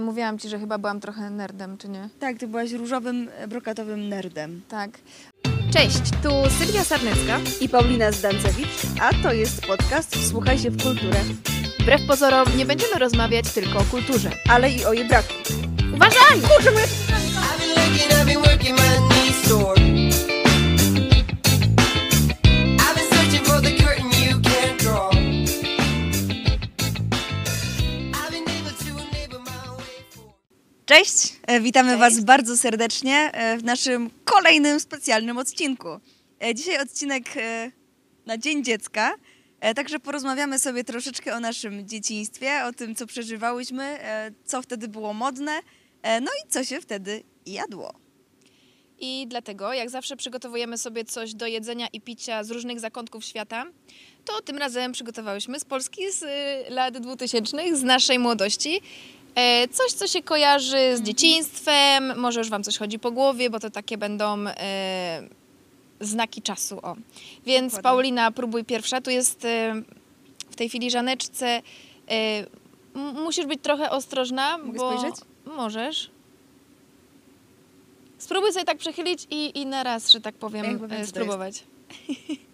Mówiłam ci, że chyba byłam trochę nerdem, czy nie? Tak, ty byłaś różowym, e, brokatowym nerdem. Tak. Cześć, tu Sylwia Sarnecka. I Paulina Zdancewicz, a to jest podcast Wsłuchaj się w kulturę, Wbrew pozorom nie będziemy rozmawiać tylko o kulturze. ale i o jej braku. Uważaj! Kurczę, moja... I've been looking, I've been working my knees sore. Cześć, e, witamy Cześć. Was bardzo serdecznie e, w naszym kolejnym specjalnym odcinku. E, Dzisiaj odcinek na Dzień Dziecka, także porozmawiamy sobie troszeczkę o naszym dzieciństwie, o tym, co przeżywałyśmy, co wtedy było modne, no i co się wtedy jadło. I dlatego, jak zawsze przygotowujemy sobie coś do jedzenia i picia z różnych zakątków świata, to tym razem przygotowałyśmy z Polski z y, lat 2000, z naszej młodości. E, Coś, co się kojarzy z dzieciństwem, może już Wam coś chodzi po głowie, bo to takie będą e, znaki czasu. O. Więc Dokładnie. Paulina, próbuj pierwsza. Tu jest e, w tej filiżaneczce. musisz być trochę ostrożna, Mogę bo spojrzeć? możesz. Spróbuj sobie tak przechylić i, i na raz, że tak powiem, wiem, spróbować.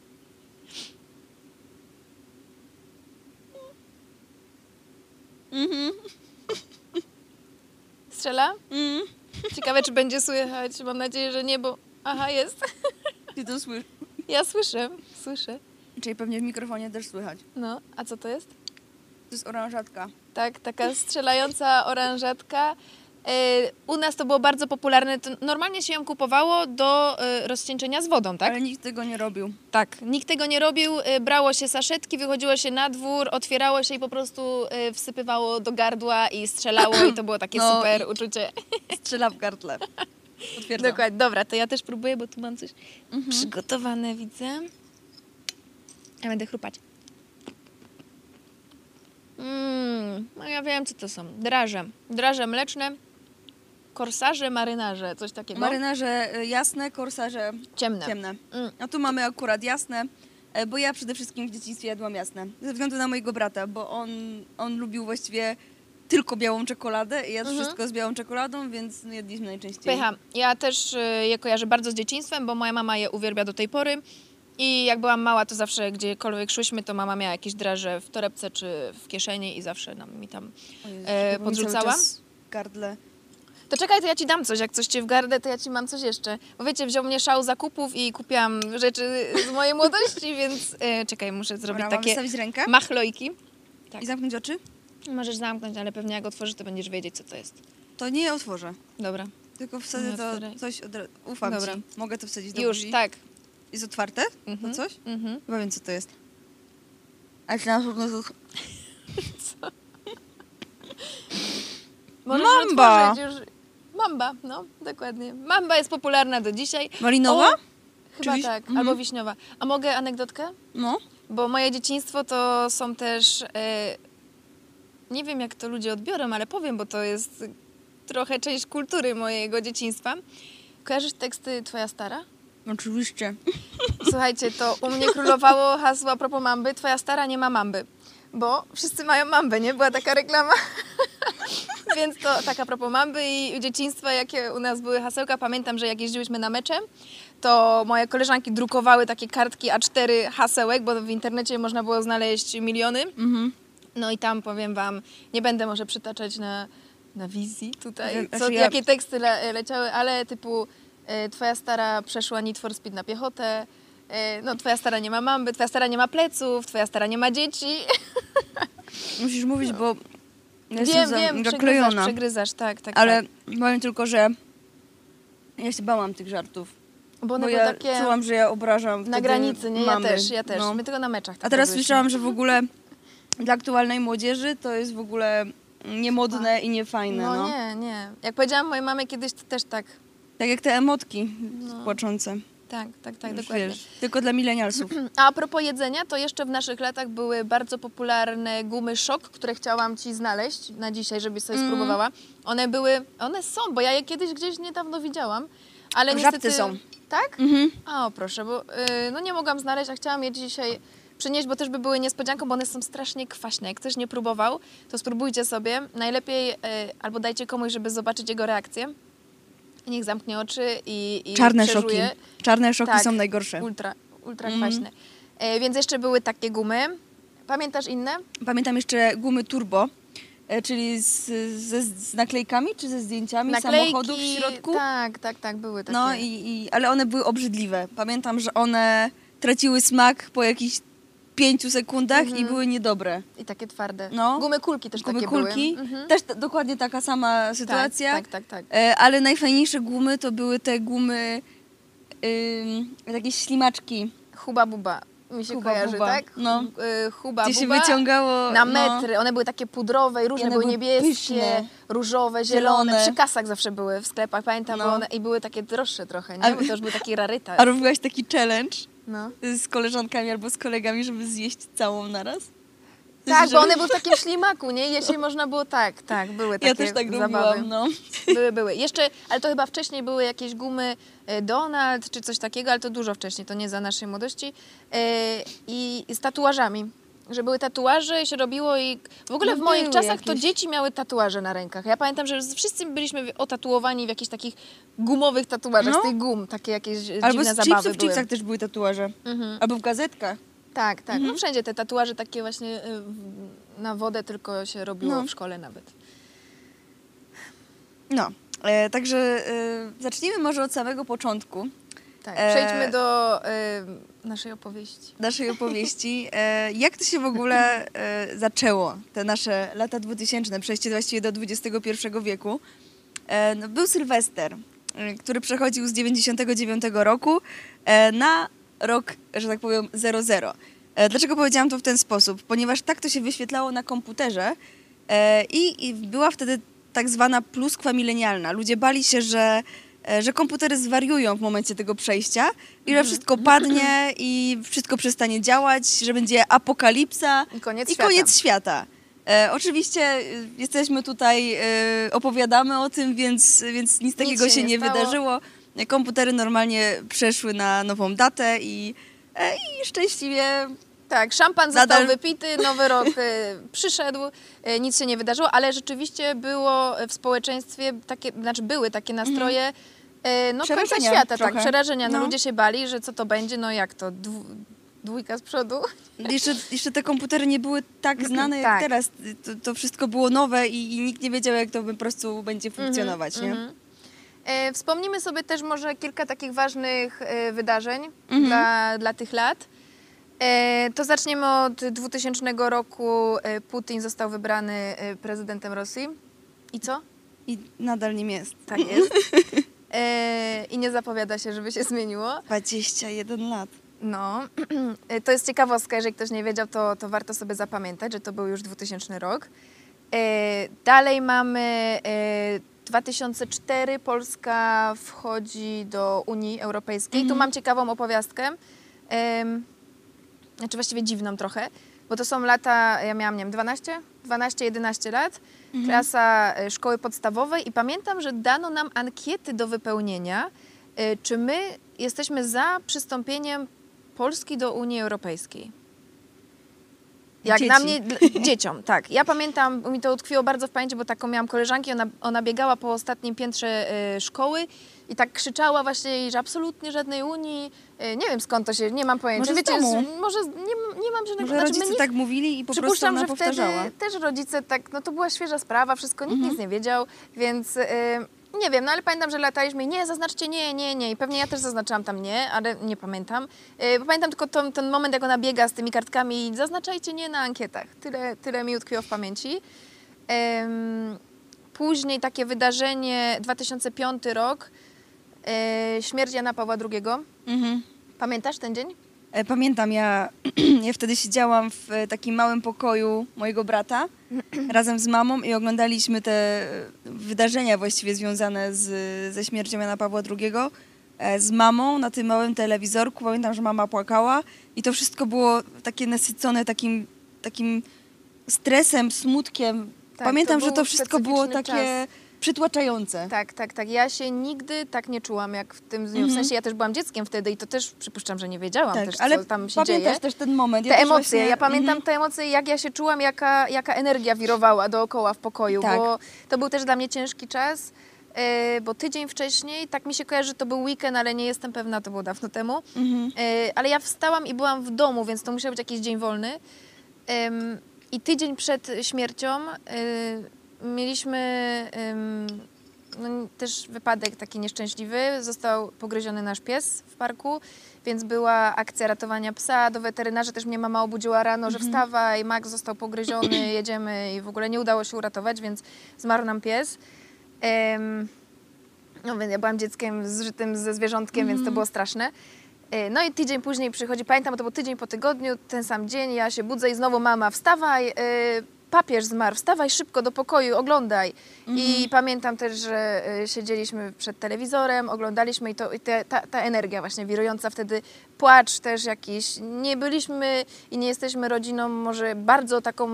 Mhm. Strzela? Mm. Ciekawe, czy będzie słychać. Mam nadzieję, że nie, bo... Aha, jest. Ty to słyszysz? Ja słyszę, słyszę. Czyli pewnie w mikrofonie też słychać. No, a co to jest? To jest oranżatka. Tak, taka strzelająca oranżatka. E, U nas to było bardzo popularne. Normalnie się ją kupowało do e, rozcieńczenia z wodą, tak? Ale nikt tego nie robił. Tak, nikt tego nie robił. e, Brało się saszetki, wychodziło się na dwór, otwierało się i po prostu wsypywało do gardła i strzelało i to było takie No super uczucie. Strzela w gardle. Potwierdzam. Dokładnie, dobra, to ja też próbuję, bo tu mam coś Mhm. przygotowane, widzę. Ja będę chrupać. Mmm, no ja wiem, co to są. Draże. Draże mleczne, korsarze, marynarze, coś takiego. Marynarze y, jasne, korsarze Ciemne. ciemne. Mm. A tu mamy akurat jasne, e, bo ja przede wszystkim w dzieciństwie jadłam jasne. Ze względu na mojego brata, bo on, on lubił właściwie tylko białą czekoladę i jadł Mhm. wszystko z białą czekoladą, więc no, jedliśmy najczęściej. Pycha. Ja też y, je kojarzę bardzo z dzieciństwem, bo moja mama je uwielbia do tej pory. I jak byłam mała, to zawsze gdziekolwiek szłyśmy, to mama miała jakieś draże w torebce czy w kieszeni i zawsze nam, mi tam... Jezu, e, bo mi cały podrzucała? czas Gardle. To czekaj, to ja ci dam coś. Jak coś cię w gardę, to ja ci mam coś jeszcze. Bo wiecie, wziął mnie szał zakupów i kupiłam rzeczy z mojej młodości, więc e, czekaj, muszę zrobić Dobra, takie rękę machlojki. tak. i zamknąć oczy? Możesz zamknąć, ale pewnie jak otworzysz, to będziesz wiedzieć, co to jest. To nie otworzę. Dobra. Tylko wsadzę to otwieraj. coś od. Ufam Dobra. ci. Mogę to wsadzić do Już, buzi? tak. Jest otwarte? Mhm. Coś? Mhm. Chyba wiem, co to jest. Ale na pewno... Możesz Mamba! Już... Mamba, no, dokładnie. Mamba jest popularna do dzisiaj. Malinowa? O, chyba wiś- tak, mhm. albo wiśniowa. A mogę anegdotkę? No. Bo moje dzieciństwo to są też. E, nie wiem, jak to ludzie odbiorą, ale powiem, bo to jest trochę część kultury mojego dzieciństwa. Kojarzysz teksty Twoja stara? Oczywiście. Słuchajcie, to u mnie królowało hasło a propos mamby: Twoja stara nie ma mamby. Bo wszyscy mają mambę, nie? Była taka reklama. Więc to tak a propos mamby i dzieciństwa, jakie u nas były hasełka. Pamiętam, że jak jeździłyśmy na mecze, to moje koleżanki drukowały takie kartki A4 hasełek, bo w internecie można było znaleźć miliony. Mhm. No i tam powiem wam, nie będę może przytaczać na, na wizji tutaj, co, ja- jakie teksty le, leciały, ale typu e, twoja stara przeszła Need for Speed na piechotę, no twoja stara nie ma mamby, twoja stara nie ma pleców, twoja stara nie ma dzieci. Musisz mówić, bo ja wiem, jestem za- wiem, przegryzasz, zaklejona. przegryzasz, tak, tak. Ale tak. powiem tylko, że ja się bałam tych żartów. Bo one Bo ja takie czułam, że ja obrażam na granicy, nie? Ja mamy. też, ja też. No. My tylko na meczach. A tak teraz robiliśmy. słyszałam, że w ogóle dla aktualnej młodzieży to jest w ogóle niemodne i niefajne. No, No, nie, nie. Jak powiedziałam mojej mamie kiedyś, to też tak, Tak jak te emotki No. płaczące. Tak, tak, tak, Już dokładnie. wiesz, tylko dla milenialsów. A propos jedzenia, to jeszcze w naszych latach były bardzo popularne gumy szok, które chciałam ci znaleźć na dzisiaj, żebyś sobie Mm. spróbowała. One były, one są, bo ja je kiedyś gdzieś niedawno widziałam, ale W niestety... Są. Tak? Mhm. O proszę, bo y, no nie mogłam znaleźć, a chciałam je dzisiaj przynieść, bo też by były niespodzianką, bo one są strasznie kwaśne. Jak ktoś nie próbował, to spróbujcie sobie. Najlepiej e, albo dajcie komuś, żeby zobaczyć jego reakcję. Niech zamknie oczy i, i Czarne szoki. przeżuje. Czarne szoki Tak. są najgorsze. Ultra, ultra Mhm. kwaśne. E, więc jeszcze były takie gumy. Pamiętasz inne? Pamiętam jeszcze gumy turbo, e, czyli z, ze, z naklejkami czy ze zdjęciami samochodów w środku. Tak, tak, tak, były takie. No i, i, ale one były obrzydliwe. Pamiętam, że one traciły smak po jakichś pięciu sekundach Mhm. i były niedobre. I takie twarde. No. Gumy kulki też Gumy takie kulki, były. Mhm. też t- dokładnie taka sama sytuacja. Tak, tak, tak. tak. E, ale najfajniejsze gumy to były te gumy, ym, takie ślimaczki, Huba Buba mi się Huba kojarzy, Buba, tak? no. Y, Huba gdzie się Buba wyciągało na no, metry. One były takie pudrowe i różne, one były były niebieskie, pyszne. różowe, zielone. Zielone. Przy kasach zawsze były w sklepach, pamiętam, No. bo one i były takie droższe trochę, nie? Bo to już był taki rarytat. A robiłaś taki challenge No. z koleżankami albo z kolegami, żeby zjeść całą naraz? Tak, bo one były w takim ślimaku, nie? Jeśli można było tak, tak, były takie Ja też tak zabawy. robiłam, no. Były, były. Jeszcze, ale to chyba wcześniej były jakieś gumy e, Donald czy coś takiego, ale to dużo wcześniej, to nie za naszej młodości. E, I z tatuażami. Że były tatuaże i się robiło i w ogóle No w moich czasach to jakieś. dzieci miały tatuaże na rękach. Ja pamiętam, że wszyscy byliśmy otatuowani w jakichś takich gumowych tatuażach, No. z tych gum, takie jakieś Albo dziwne z zabawy chipsów w chipsach też były tatuaże. Mhm. Albo w gazetkach. Tak, tak. Mhm. No wszędzie te tatuaże takie właśnie y, na wodę tylko się robiło No. w szkole nawet. No, e, także e, zacznijmy może od samego początku Tak, E, przejdźmy do y, naszej opowieści. naszej opowieści. E, jak to się w ogóle e, zaczęło, te nasze lata 2000, przejście właściwie do XXI wieku? E, no, był Sylwester, e, który przechodził z 99 roku e, na rok, że tak powiem, 00. E, dlaczego powiedziałam to w ten sposób? Ponieważ tak to się wyświetlało na komputerze e, i, i była wtedy tak zwana pluskwa milenialna. Ludzie bali się, że, e, że komputery zwariują w momencie tego przejścia i że wszystko padnie i wszystko przestanie działać, że będzie apokalipsa I koniec i świata. koniec świata. E, oczywiście y, jesteśmy tutaj, y, opowiadamy o tym, więc, więc nic takiego się się, nie nie, wydarzyło. E, Komputery normalnie przeszły na nową datę i, e, i szczęśliwie Tak, szampan Nadal- został wypity, nowy rok e, przyszedł, e, nic się nie wydarzyło, ale rzeczywiście było w społeczeństwie takie, znaczy były takie nastroje e, no końca świata, tak, trochę. przerażenia. No, No. ludzie się bali, że co to będzie, no jak to, dwu, dwójka z przodu? jeszcze, jeszcze te komputery nie były tak znane jak Tak. teraz. To, to wszystko było nowe i, i nikt nie wiedział, jak to po prostu będzie funkcjonować. nie? Mhm. E, wspomnimy sobie też może kilka takich ważnych e, wydarzeń Mhm. dla, dla tych lat. E, to zaczniemy od 2000 roku. E, Putin został wybrany e, prezydentem Rosji. I co? I nadal nim jest. Tak jest. I nie zapowiada się, żeby się zmieniło. 21 lat. No, to jest ciekawostka, jeżeli ktoś nie wiedział, to, to warto sobie zapamiętać, że to był już 2000 rok. Dalej mamy e, 2004, Polska wchodzi do Unii Europejskiej. Tu mam ciekawą opowiastkę, znaczy właściwie dziwną trochę, bo to są lata, ja miałam, nie wiem, 12, 12-11 lat, klasa e, szkoły podstawowej i pamiętam, że dano nam ankiety do wypełnienia, e, czy my jesteśmy za przystąpieniem Polski do Unii Europejskiej. Jak Dzieci. na mnie, dzieciom, tak. Ja pamiętam, mi to utkwiło bardzo w pamięci, bo taką miałam koleżankę, ona, ona biegała po ostatnim piętrze e, szkoły i tak krzyczała właśnie, że absolutnie żadnej Unii, e, nie wiem skąd to się, nie mam pojęcia. Może z domu. z- może z- nie, nie mam żadnego, Może znaczy, rodzice nie, tak mówili i po prostu Przypuszczam, ona że powtarzała. wtedy też rodzice tak, no to była świeża sprawa, wszystko, nikt Mhm. nic nie wiedział, więc y, nie wiem, no ale pamiętam, że lataliśmy i nie, zaznaczcie nie, nie, nie i pewnie ja też zaznaczałam tam nie, ale nie pamiętam. Y, bo pamiętam tylko ten, ten moment, jak ona biega z tymi kartkami i zaznaczajcie nie na ankietach. Tyle, tyle mi utkwiło w pamięci. Em, później takie wydarzenie, 2005 rok, y, śmierć Jana Pawła II. Mhm. Pamiętasz ten dzień? E, Pamiętam, ja, ja wtedy siedziałam w e, takim małym pokoju mojego brata razem z mamą i oglądaliśmy te e, wydarzenia właściwie związane z, ze śmiercią Jana Pawła II z mamą na tym małym telewizorku. Pamiętam, że mama płakała i to wszystko było takie nasycone takim, takim stresem, smutkiem. Tak, Pamiętam, to że to wszystko było takie przytłaczające. Tak, tak, tak. Ja się nigdy tak nie czułam jak w tym dniu. W Mhm. sensie ja też byłam dzieckiem wtedy i to też przypuszczam, że nie wiedziałam Tak, też, ale co tam się pamiętasz dzieje. też ten moment. Te też emocje, właśnie- ja pamiętam Mhm. te emocje, jak ja się czułam, jaka, jaka energia wirowała dookoła w pokoju, Tak. bo to był też dla mnie ciężki czas, e, bo tydzień wcześniej, tak mi się kojarzy, że to był weekend, ale nie jestem pewna, to było dawno temu. E, ale ja wstałam i byłam w domu, więc to musiał być jakiś dzień wolny. Em, I tydzień przed śmiercią e, mieliśmy no, też wypadek taki nieszczęśliwy. Został pogryziony nasz pies w parku, więc była akcja ratowania psa. Do weterynarza też mnie mama obudziła rano, że wstawaj, Max został pogryziony, jedziemy i w ogóle nie udało się uratować, więc zmarł nam pies. No więc ja byłam dzieckiem zżytym ze zwierzątkiem, więc to było straszne. E, No i tydzień później przychodzi, pamiętam, to był tydzień po tygodniu, ten sam dzień, ja się budzę i znowu mama, wstawaj, e, papież zmarł, wstawaj szybko do pokoju, oglądaj. I pamiętam też, że e, siedzieliśmy przed telewizorem, oglądaliśmy i, to, i te, ta, ta energia właśnie wirująca wtedy, płacz też jakiś. Nie byliśmy i nie jesteśmy rodziną może bardzo taką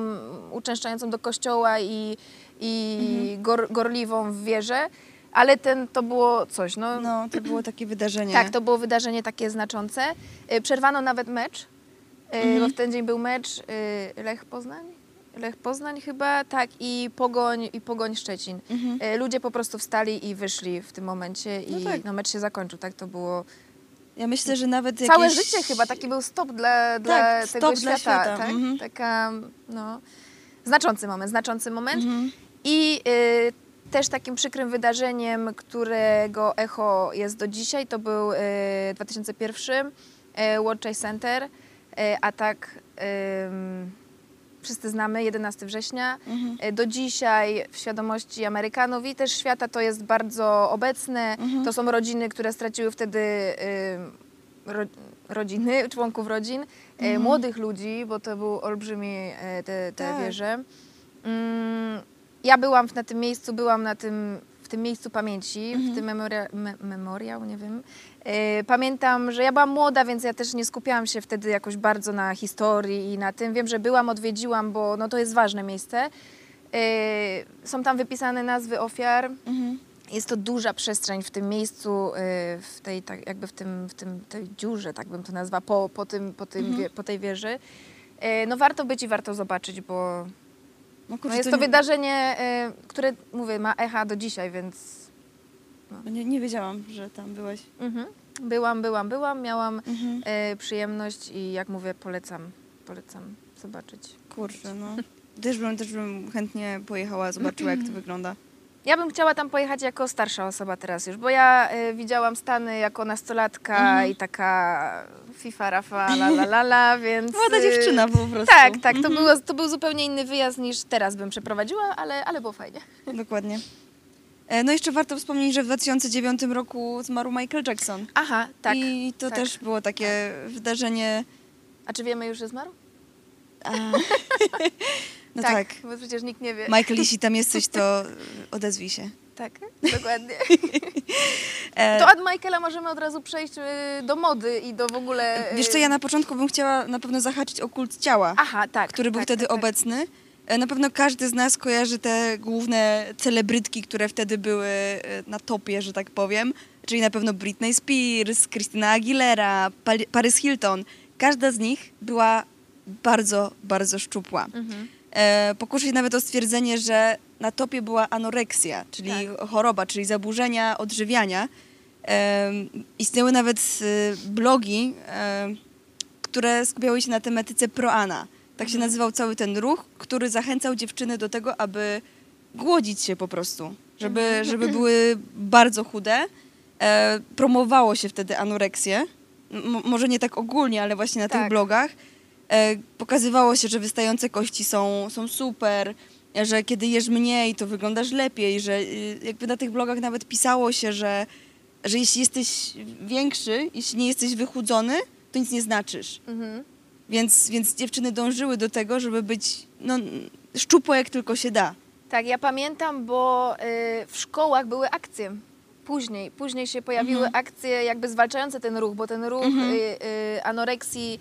uczęszczającą do kościoła i, i gor, gorliwą w wierze, ale ten, to było coś, no, No, to było takie wydarzenie. tak, to było wydarzenie takie znaczące. Y, Przerwano nawet mecz, y, Mhm. bo w ten dzień był mecz y, Lech Poznań. Lech Poznań chyba, tak, i Pogoń, i Pogoń Szczecin. Mhm. Y, Ludzie po prostu wstali i wyszli w tym momencie i No no tak. mecz się zakończył, tak to było. Ja myślę, że nawet Całe jakieś... życie chyba, taki był stop dla, dla stop tego dla świata. świata, Tak? mhm. Taka, no, znaczący moment, znaczący moment. Mhm. I y, też takim przykrym wydarzeniem, którego echo jest do dzisiaj, to był y, 2001 y, World Trade Center, y, atak, ym, wszyscy znamy, 11 września. Mhm. Y, Do dzisiaj w świadomości Amerykanów i też świata to jest bardzo obecne. Mhm. To są rodziny, które straciły wtedy y, ro, rodziny, członków rodzin, y, młodych ludzi, bo to był olbrzymi y, te, te Tak. wieże. Mm, ja byłam na tym miejscu, byłam na tym, w tym miejscu pamięci, w tym memoria, me, memoriał, nie wiem. E, Pamiętam, że ja byłam młoda, więc ja też nie skupiałam się wtedy jakoś bardzo na historii i na tym. Wiem, że byłam, odwiedziłam, bo no, to jest ważne miejsce. E, Są tam wypisane nazwy ofiar. Mhm. Jest to duża przestrzeń w tym miejscu, y, w tej, tak, jakby w tym, w tym tej dziurze, tak bym to nazwała, po, po, tym, po, tym, wie, po tej wieży. No warto być i warto zobaczyć, bo No, no kurczę, jest to nie- wydarzenie, y, które, mówię, ma echa do dzisiaj, więc Nie, nie wiedziałam, że tam byłaś. mhm. byłam, byłam, byłam, miałam Mhm. y, przyjemność i jak mówię, polecam, polecam zobaczyć. Kurczę, no. Też bym, też bym chętnie pojechała, zobaczyła jak to wygląda. Ja bym chciała tam pojechać jako starsza osoba teraz już, bo ja y, widziałam Stany jako nastolatka Mhm. i taka FIFA Rafa, la la la la, więc... Młoda y, dziewczyna po prostu. Tak, tak, to, Mhm. było, to był zupełnie inny wyjazd niż teraz bym przeprowadziła, ale, ale było fajnie. Dokładnie. E, No jeszcze warto wspomnieć, że w 2009 roku zmarł Michael Jackson. Aha, tak. I to tak. też było takie wydarzenie. A czy wiemy już, że zmarł? A... No tak. bo przecież nikt nie wie. Michael, jeśli tam jesteś, to odezwij się. Tak, dokładnie. E, To od Michaela możemy od razu przejść y, do mody i do w ogóle... y, Wiesz co, ja na początku bym chciała na pewno zahaczyć o kult ciała, Aha, tak. który był tak, wtedy tak, tak. obecny. E, Na pewno każdy z nas kojarzy te główne celebrytki, które wtedy były e, na topie, że tak powiem. Czyli na pewno Britney Spears, Christina Aguilera, Paris Hilton. Każda z nich była bardzo, bardzo szczupła. Mhm. E, pokuszę się nawet o stwierdzenie, że na topie była anoreksja, czyli Tak. choroba, czyli zaburzenia odżywiania. E, istniały nawet e, blogi, e, które skupiały się na tematyce proana. Tak się Mhm. nazywał cały ten ruch, który zachęcał dziewczyny do tego, aby głodzić się po prostu, żeby, Mhm. żeby były bardzo chude. E, promowało się wtedy anoreksję. M- może nie tak ogólnie, ale właśnie na tych Tak. blogach. E, pokazywało się, że wystające kości są, są super, że kiedy jesz mniej, to wyglądasz lepiej, że y, jakby na tych blogach nawet pisało się, że, że jeśli jesteś większy, jeśli nie jesteś wychudzony, to nic nie znaczysz. Mhm. Więc, więc dziewczyny dążyły do tego, żeby być no, szczupłe jak tylko się da. Tak, ja pamiętam, bo y, w szkołach były akcje. Później, później się pojawiły Mhm. akcje jakby zwalczające ten ruch, bo ten ruch Mhm. y, anoreksji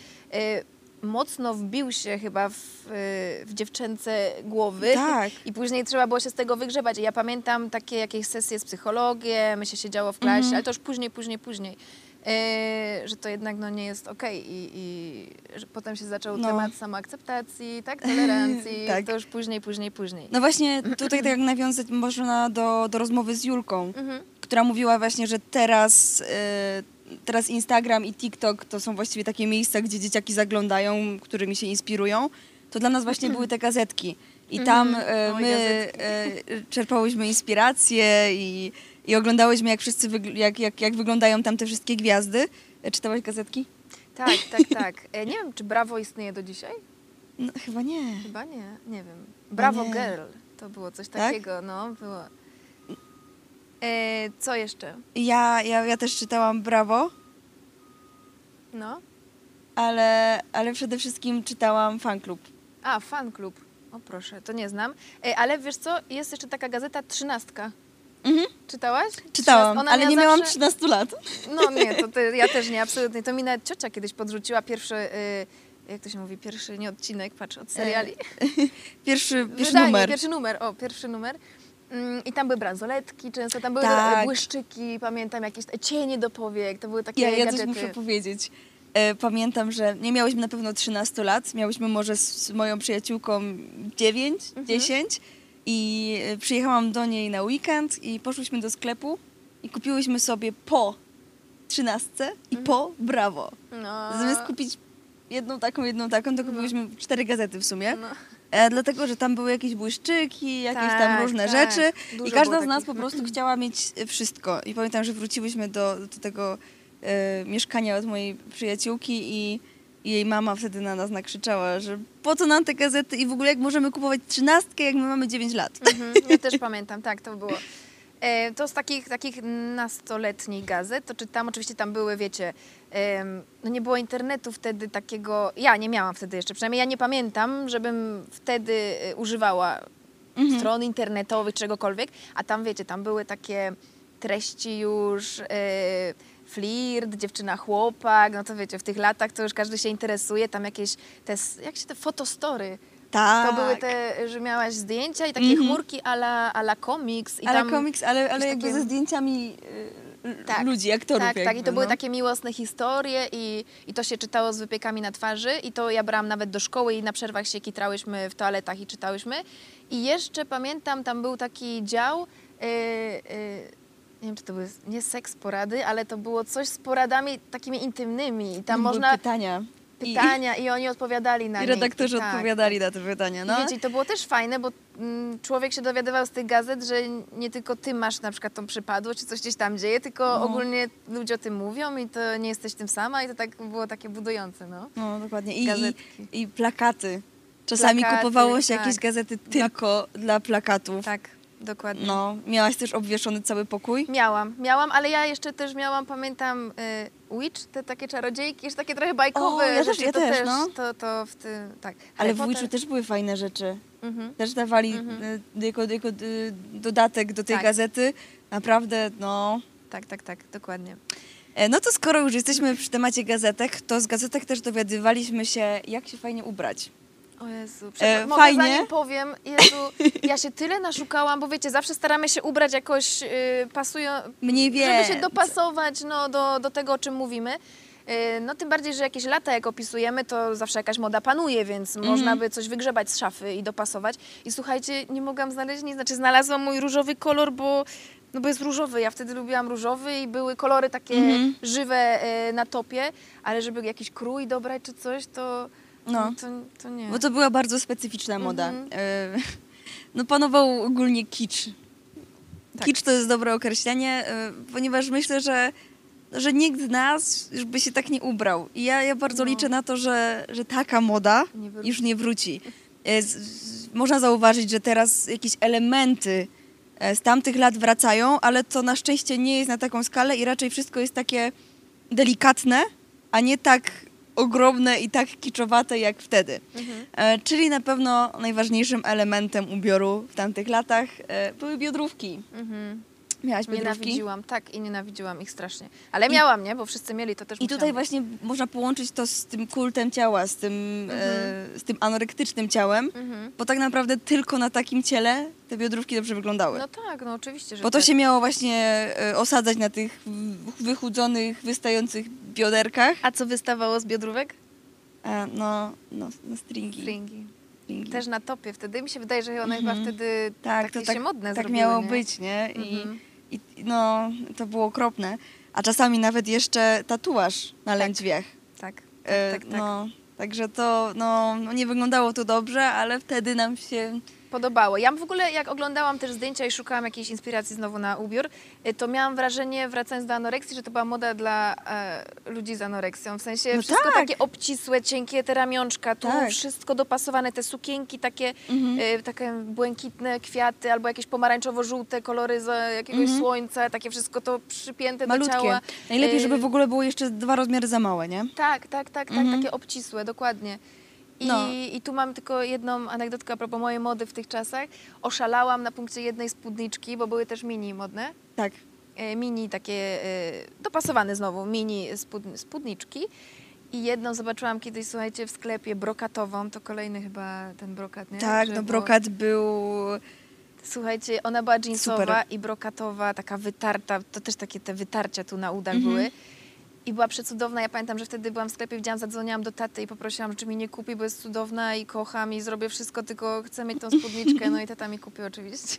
mocno wbił się chyba w, y, w dziewczęce głowy. Tak. I później trzeba było się z tego wygrzebać. I ja pamiętam takie jakieś sesje z psychologiem, się siedziało w klasie, ale to już później, później, później. y, że to jednak no, nie jest okej i, i że potem się zaczął No. temat samoakceptacji, tak, tolerancji, Tak. to już później, później, później. No właśnie tutaj tak jak nawiązać można do, do rozmowy z Julką, Mhm. która mówiła właśnie, że teraz, e, teraz Instagram i TikTok to są właściwie takie miejsca, gdzie dzieciaki zaglądają, którymi się inspirują. To dla nas właśnie były te gazetki. I tam e, my e, czerpałyśmy inspiracje i, i oglądałyśmy, jak wszyscy jak, jak, jak wyglądają tam te wszystkie gwiazdy. E, Czytałaś gazetki? Tak, tak, tak. E, nie wiem, czy Brawo istnieje do dzisiaj? No, chyba nie. Chyba nie, nie wiem. Brawo nie. Girl, to było coś Tak? takiego, no, było. E, co jeszcze? Ja, ja, ja też czytałam Brawo, No. ale, ale przede wszystkim czytałam Fanklub. A, fan klub. O proszę, to nie znam. E, ale wiesz co, jest jeszcze taka gazeta Trzynastka. Mhm. Czytałaś? Czytałam, Trzynast- ona ale miała nie miałam zawsze- 13 lat. No nie, to, to ja też nie, absolutnie. To mi nawet ciocia kiedyś podrzuciła pierwszy, y, jak to się mówi, pierwszy nie odcinek, patrz, od seriali. Pierwszy, pierwszy Wydanie, numer. Pierwszy numer, o, pierwszy numer. Mm, I tam były bransoletki często, tam były Tak. te błyszczyki, pamiętam, jakieś cienie do powiek, to były takie Ja, ja gadżety. coś muszę powiedzieć. E, pamiętam, że nie miałyśmy na pewno 13 lat, miałyśmy może z, moją przyjaciółką 9, Mhm. 10 i e, przyjechałam do niej na weekend i poszłyśmy do sklepu i kupiłyśmy sobie po 13 i Mhm. po Brawo. No, Zamiast kupić jedną taką, jedną taką, to kupiłyśmy cztery gazety w sumie. no. E, dlatego, że tam były jakieś błyszczyki, jakieś tam Tak, różne tak. rzeczy Dużo i każda z nas takich. po prostu chciała mieć e, wszystko. I pamiętam, że wróciłyśmy do, do tego e, mieszkania od mojej przyjaciółki i, i jej mama wtedy na nas nakrzyczała, że po co nam te gazety i w ogóle jak możemy kupować trzynastkę, jak my mamy 9 lat. Mhm, ja też pamiętam, tak, to było. E, to z takich, takich nastoletnich gazet, to czytam, oczywiście tam były, wiecie, no nie było internetu wtedy takiego, ja nie miałam wtedy jeszcze, przynajmniej ja nie pamiętam, żebym wtedy e, używała Mhm. stron internetowych, czegokolwiek, a tam, wiecie, tam były takie treści już, e, flirt, dziewczyna, chłopak, no to wiecie, w tych latach to już każdy się interesuje, tam jakieś, te, jak się te fotostory, Tak. to były te, że miałaś zdjęcia i takie Mhm. chmurki ala, ala komiks. I ale tam, komiks, ale, ale jakby takie- ze zdjęciami e, Tak. ludzi, aktorów. Tak, tak. I jakby, to były no. takie miłosne historie i, i to się czytało z wypiekami na twarzy i to ja brałam nawet do szkoły i na przerwach się kitrałyśmy w toaletach i czytałyśmy. I jeszcze pamiętam, tam był taki dział, yy, yy, nie wiem, czy to były nie seks porady, ale to było coś z poradami takimi intymnymi i tam Były można pytania. I- pytania i, oni odpowiadali na I nie. redaktorzy Tak. odpowiadali na te pytania. No. I wiecie, i to było też fajne, bo mm, człowiek się dowiadywał z tych gazet, że nie tylko ty masz na przykład tą przypadłość, czy coś gdzieś tam dzieje, tylko No. ogólnie ludzie o tym mówią i to nie jesteś tym sama i to tak było takie budujące, no. No, dokładnie. I, i. I plakaty. Czasami Plakaty, kupowało się tak. jakieś gazety tylko dla plakatów. Tak, dokładnie. No, miałaś też obwieszony cały pokój? Miałam, miałam, ale ja jeszcze też miałam, pamiętam, y, Witch, te takie czarodziejki, jeszcze takie trochę bajkowe O, ja też, ja to też, no. To, to w tym, tak. Ale w. Witchu też były fajne rzeczy. Mhm. Też dawali Mhm. y, jako, jako y, dodatek do tej Tak. gazety. Naprawdę, no... Tak, tak, tak, dokładnie. E, No to skoro już jesteśmy przy temacie gazetek, to z gazetek też dowiadywaliśmy się, jak się fajnie ubrać. O Jezu, E. Mogę fajnie. zanim powiem, Jezu, ja się tyle naszukałam, bo wiecie, zawsze staramy się ubrać jakoś yy, pasują, Mniej żeby się więcej. dopasować no, do, do tego, o czym mówimy. Yy, No tym bardziej, że jakieś lata jak opisujemy, to zawsze jakaś moda panuje, więc Mhm. można by coś wygrzebać z szafy i dopasować. I słuchajcie, nie mogłam znaleźć nic, znaczy znalazłam mój różowy kolor, bo, no bo jest różowy. Ja wtedy lubiłam różowy i były kolory takie Mhm. żywe yy, na topie, ale żeby jakiś krój dobrać czy coś, to, No. to, to nie. Bo to była bardzo specyficzna moda. Mhm. E, No panował ogólnie kicz. Tak. Kicz to jest dobre określenie, e, ponieważ myślę, że, że nikt z nas już by się tak nie ubrał. I ja, ja bardzo No. liczę na to, że, że taka moda Nie już nie wróci. E, z- z- Można zauważyć, że teraz jakieś elementy z tamtych lat wracają, ale to na szczęście nie jest na taką skalę i raczej wszystko jest takie delikatne, a nie tak ogromne i tak kiczowate jak wtedy. Mhm. E, czyli na pewno najważniejszym elementem ubioru w tamtych latach e, były biodrówki. Mhm. Miałaś biodrówki? Nienawidziłam, tak i nienawidziłam ich strasznie. Ale miałam, nie? Bo wszyscy mieli, to też I tutaj właśnie można połączyć to z tym kultem ciała, z tym, e, z tym anorektycznym ciałem, Mhm. bo tak naprawdę tylko na takim ciele te biodrówki dobrze wyglądały. No tak, no oczywiście, że Bo to tak. się miało właśnie e, osadzać na tych wychudzonych, wystających bioderkach. A co wystawało z biodrówek? A, no, no, no stringi. Stringi. Też na topie wtedy. Mi się wydaje, że one Mhm. chyba wtedy tak, takie to tak, się modne tak zrobiły, miało nie? być, nie? I, Mhm. I no, to było okropne. A czasami nawet jeszcze tatuaż na lędźwiach. Tak, tak, E, tak, tak. No, także to no, nie wyglądało to dobrze, ale wtedy nam się... Podobało. Ja w ogóle jak oglądałam też zdjęcia i szukałam jakiejś inspiracji znowu na ubiór, y, to miałam wrażenie, wracając do anoreksji, że to była moda dla e, ludzi z anoreksją. W sensie No wszystko tak. takie obcisłe, cienkie, te ramionczka, tu Tak. wszystko dopasowane, te sukienki takie, Mhm. y, takie błękitne kwiaty albo jakieś pomarańczowo-żółte kolory z jakiegoś Mhm. słońca, takie wszystko to przypięte do Malutkie. ciała. Najlepiej, Y, żeby w ogóle było jeszcze dwa rozmiary za małe, nie? Tak, tak, tak, tak, Mhm. takie obcisłe, dokładnie. I, No. I tu mam tylko jedną anegdotkę a propos mojej mody w tych czasach. Oszalałam na punkcie jednej spódniczki, bo były też mini modne. Tak. E, Mini takie, e, dopasowane znowu, mini spód, spódniczki. I jedną zobaczyłam kiedyś, słuchajcie, w sklepie brokatową, to kolejny chyba ten brokat, nie? Tak, Że no było- brokat był... Słuchajcie, ona była jeansowa Super. i brokatowa, taka wytarta, to też takie te wytarcia tu na udach Mhm. były. I była przecudowna. Ja pamiętam, że wtedy byłam w sklepie, widziałam, zadzwoniłam do taty i poprosiłam, czy mi nie kupi, bo jest cudowna i kocham i zrobię wszystko, tylko chcę mieć tą spódniczkę. No i tata mi kupił oczywiście.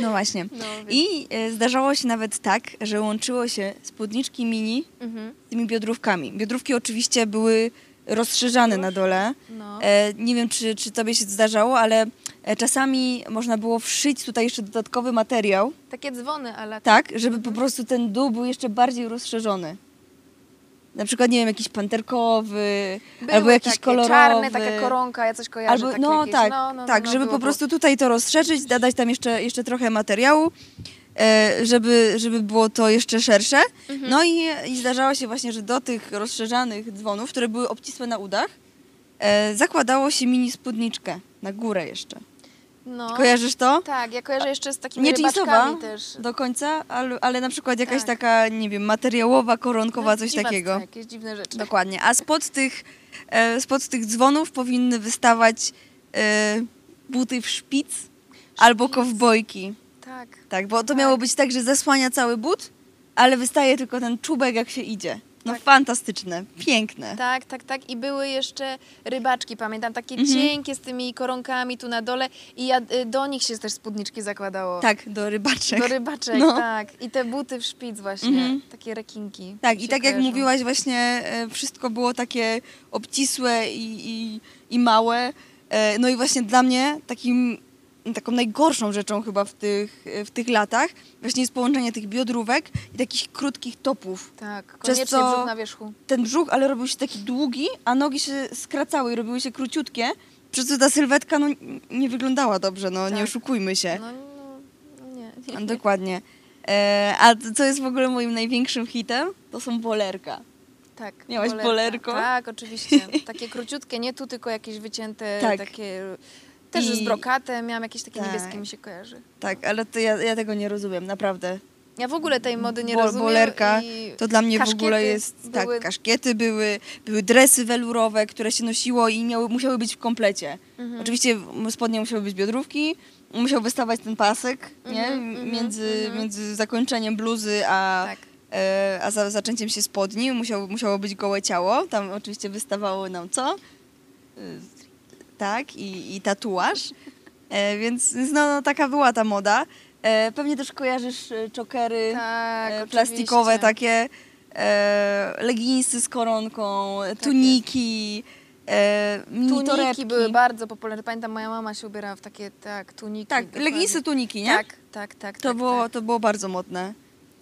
No właśnie. No, więc- I e, zdarzało się nawet tak, że łączyło się spódniczki mini Mhm. z tymi biodrówkami. Biodrówki oczywiście były rozszerzane na dole. No. E, nie wiem, czy, czy tobie się zdarzało, ale e, czasami można było wszyć tutaj jeszcze dodatkowy materiał, Takie dzwony, ale tak, żeby po prostu ten dół był jeszcze bardziej rozszerzony. Na przykład, nie wiem, jakiś panterkowy, Były albo jakiś takie kolorowy. czarne, taka koronka, ja coś kojarzę. Albo, takie no jakieś, tak, no, no, tak, no, żeby było po prostu tutaj to rozszerzyć, dodać tam jeszcze, jeszcze trochę materiału, e, żeby, żeby było to jeszcze szersze. Mhm. No i, i zdarzało się właśnie, że do tych rozszerzanych dzwonów, które były obcisłe na udach, e, zakładało się mini spódniczkę na górę jeszcze. No. Kojarzysz to? Tak, ja kojarzę jeszcze z takimi Nie rybaczkami też. do końca, ale, ale na przykład jakaś Tak. taka, nie wiem, materiałowa, koronkowa, No, coś takiego. Jakieś dziwne rzeczy. Dokładnie. A spod tych, e, spod tych dzwonów powinny wystawać e, buty w szpic, albo kowbojki. Tak. Tak, bo to Tak. miało być tak, że zasłania cały but, ale wystaje tylko ten czubek, jak się idzie. No Tak. fantastyczne, piękne. Tak, tak, tak. I były jeszcze rybaczki, pamiętam, takie Mhm. cienkie z tymi koronkami tu na dole. I ja, y, do nich się też spódniczki zakładało. Tak, do rybaczek. Do rybaczek, No. tak. I te buty w szpic właśnie, Mhm. takie rekinki. Tak, i tak jak kojarzą. mówiłaś, właśnie e, wszystko było takie obcisłe i, i, i małe. E, no i właśnie dla mnie takim, taką najgorszą rzeczą chyba w tych, w tych latach właśnie jest połączenie tych biodrówek i takich krótkich topów. Tak, Przez koniecznie co- brzuch na wierzchu. Ten brzuch, ale robił się taki długi, a nogi się skracały i robiły się króciutkie, przez co ta sylwetka no, nie wyglądała dobrze, no nie Tak. oszukujmy się. No, no, nie, nie. A, Dokładnie. E, a co jest w ogóle moim największym hitem? To są bolerka. Tak. Miałaś bolerka. bolerko? Tak, oczywiście. Takie króciutkie, nie tu, tylko jakieś wycięte, Tak. takie... Też I- z brokatem, miałam jakieś takie Tak. niebieskie, mi się kojarzy. Tak, ale to ja, ja tego nie rozumiem, naprawdę. Ja w ogóle tej mody nie Bo- rozumiem. bolerka To dla mnie w ogóle jest. były- Tak, kaszkiety były, były dresy welurowe, które się nosiło i miały, musiały być w komplecie. Mhm. Oczywiście spodnie musiały być biodrówki, musiał wystawać ten pasek nie? Mhm, mhm, między, mhm. między zakończeniem bluzy a, Tak. e, a za, zaczęciem się spodni. Musiało, musiało być gołe ciało. Tam oczywiście wystawało nam co? Tak, i, i tatuaż. E, więc no, no, taka była ta moda. E, pewnie też kojarzysz e, czokery Tak, e, oczywiście. plastikowe takie, e, leginsy z koronką, tuniki, e, Tuniki torebki. były bardzo popularne. Pamiętam, moja mama się ubierała w takie, tak, tuniki. Tak, dokładnie. leginsy, tuniki, nie? Tak, tak, tak. To, tak, było, tak. to było bardzo modne.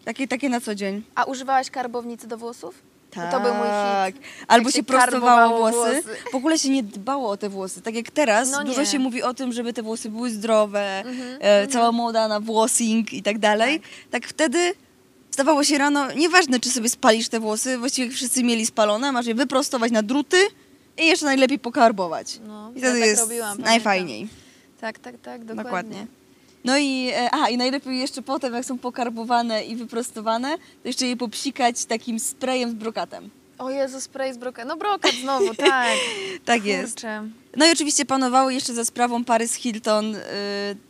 Takie, takie na co dzień. A używałaś karbownicy do włosów? Tak. To był mój hit. Albo się się prostowało włosy. włosy. W ogóle się nie dbało o te włosy. Tak jak teraz, No dużo się mówi o tym, żeby te włosy były zdrowe, Mhm, e, cała moda na włosing i tak dalej. Tak. wtedy stawało się rano, nieważne czy sobie spalisz te włosy, właściwie wszyscy mieli spalone, masz je wyprostować na druty i jeszcze najlepiej pokarbować. No, I ja wtedy tak jest robiłam, pamiętam. najfajniej. Tak, tak, tak, dokładnie. Dokładnie. No i, e, aha, i najlepiej jeszcze potem, jak są pokarbowane i wyprostowane, to jeszcze je popsikać takim sprayem z brokatem. O Jezu, spray z brokat. No brokat znowu, tak. Tak jest. Kurczę. No i oczywiście panowały jeszcze za sprawą Paris Hilton y,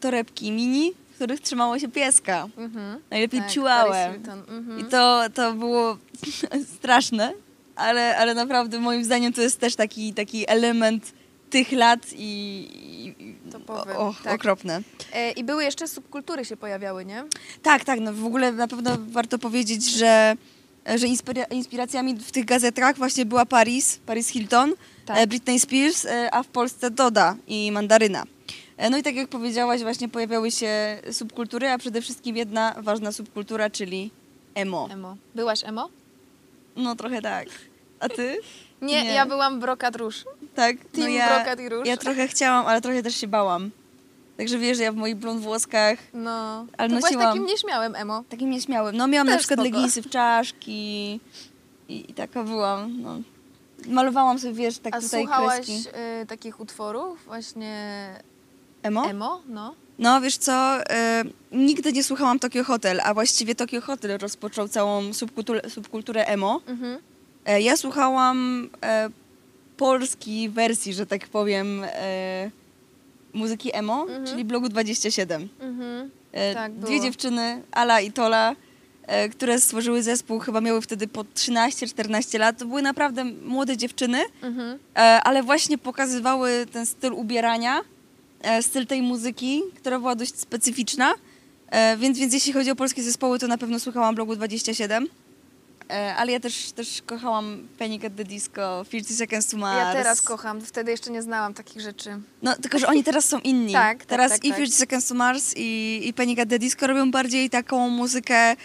torebki mini, w których trzymało się pieska. Mhm. Najlepiej Tak, ciułałem. Hilton, mhm. I to, to było straszne, ale, ale naprawdę moim zdaniem to jest też taki, taki element tych lat i, i Topowy, o, tak. okropne. E, I były jeszcze subkultury się pojawiały, nie? Tak, tak, no w ogóle na pewno warto powiedzieć, że, że inspira- inspiracjami w tych gazetach właśnie była Paris, Paris Hilton, Tak. e, Britney Spears, e, a w Polsce Doda i Mandaryna. E, No i tak jak powiedziałaś, właśnie pojawiały się subkultury, a przede wszystkim jedna ważna subkultura, czyli emo. Emo. Byłaś emo? No trochę tak. A ty? Nie, Nie. ja byłam brokat róż. Tak? Team ja, brokat i róż. ja trochę chciałam, ale trochę też się bałam. Także wiesz, ja w moich blond włoskach No. Ale byłaś nosiłam. takim nieśmiałym emo. takim nieśmiałym. No miałam na Też przykład spoko. leginsy w czaszki i, i taka byłam. No. Malowałam sobie, wiesz, tak A tutaj słuchałaś kreski. y, takich utworów właśnie Emo? emo? No. No wiesz co, y, nigdy nie słuchałam Tokyo Hotel, a właściwie Tokyo Hotel rozpoczął całą subkulturę, subkulturę emo. Mhm. E, ja słuchałam e, polskiej wersji, że tak powiem, e, muzyki emo, Mhm. czyli blogu 27. Mhm. E, Tak, Dwie było. dziewczyny, Ala i Tola, e, które stworzyły zespół, chyba miały wtedy po 13-14 lat. To były naprawdę młode dziewczyny, Mhm. e, ale właśnie pokazywały ten styl ubierania, e, styl tej muzyki, która była dość specyficzna. E, Więc, więc jeśli chodzi o polskie zespoły, to na pewno słuchałam blogu 27. E, Ale ja też, też kochałam Panic at the Disco, 30 Seconds to Mars. Ja teraz kocham. Wtedy jeszcze nie znałam takich rzeczy. No, tylko że oni teraz są inni. Tak, tak, Teraz tak, i tak. 50 Seconds to Mars i, i Panic at the Disco robią bardziej taką muzykę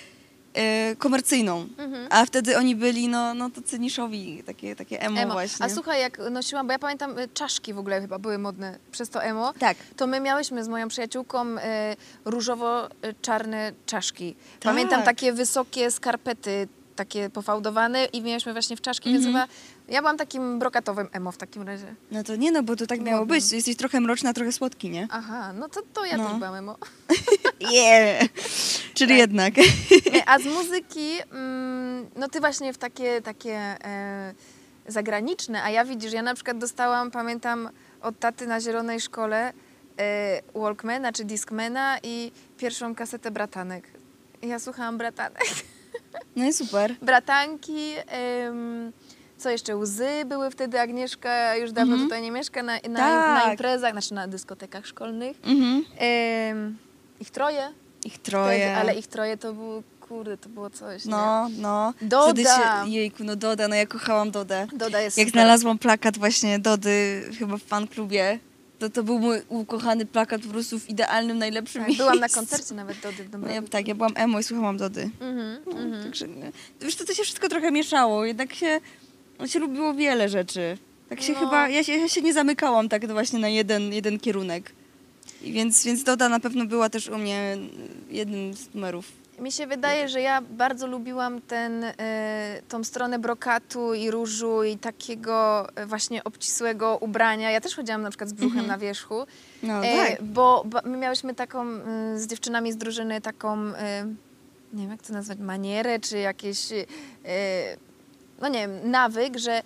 e, komercyjną. Mhm. A wtedy oni byli, no, no tacy niszowi, takie, takie emo, Emo. właśnie. A słuchaj, jak nosiłam, bo ja pamiętam, y, czaszki w ogóle chyba były modne przez to emo. Tak. To my miałyśmy z moją przyjaciółką y, różowo-czarne czaszki. Tak. Pamiętam takie wysokie skarpety, takie pofałdowane i mieliśmy właśnie w czaszki, więc Mhm. chyba ja byłam takim brokatowym emo w takim razie. No to nie, no bo to tak miało być. Jesteś trochę mroczna, trochę słodki, nie? Aha, no to, to ja No. też byłam emo. Yeah! Czyli Tak. jednak. A z muzyki, mm, no ty właśnie w takie, takie e, zagraniczne, a ja widzisz, ja na przykład dostałam, pamiętam od taty na zielonej szkole e, Walkmana czy Discmana i pierwszą kasetę Bratanek. Ja słuchałam Bratanek. No i super. Bratanki, em, co jeszcze, Łzy były wtedy, Agnieszka już dawno Mhm. tutaj nie mieszka, na, na, Tak. na imprezach, znaczy na dyskotekach szkolnych. Mhm. Em, ich troje. Ich troje. Wtedy, ale ich troje to było, kurde, to było coś, nie? No, no. Doda. Wtedy się, jejku, no Doda, no ja kochałam Dodę. Doda jest Jak super. znalazłam plakat właśnie Dody chyba w fanklubie, to to był mój ukochany plakat po prostu w idealnym, najlepszym Tak, miejscu. byłam na koncercie nawet Dody w No ja, Dąbrowie. tak, ja byłam emo i słuchałam Dody. Mhm, No, mhm. Także, nie. wiesz, to, to się wszystko trochę mieszało, jednak się, no, się lubiło wiele rzeczy. Tak się No. chyba, ja się, ja się nie zamykałam tak właśnie na jeden, jeden kierunek. I więc, więc Doda na pewno była też u mnie jednym z numerów. Mi się wydaje, że ja bardzo lubiłam ten, e, tą stronę brokatu i różu i takiego e, właśnie obcisłego ubrania. Ja też chodziłam na przykład z brzuchem Mhm. na wierzchu, No e, tak. bo, bo my miałyśmy taką z dziewczynami z drużyny taką, nie wiem jak to nazwać, manierę czy jakieś, no nie wiem, nawyk, że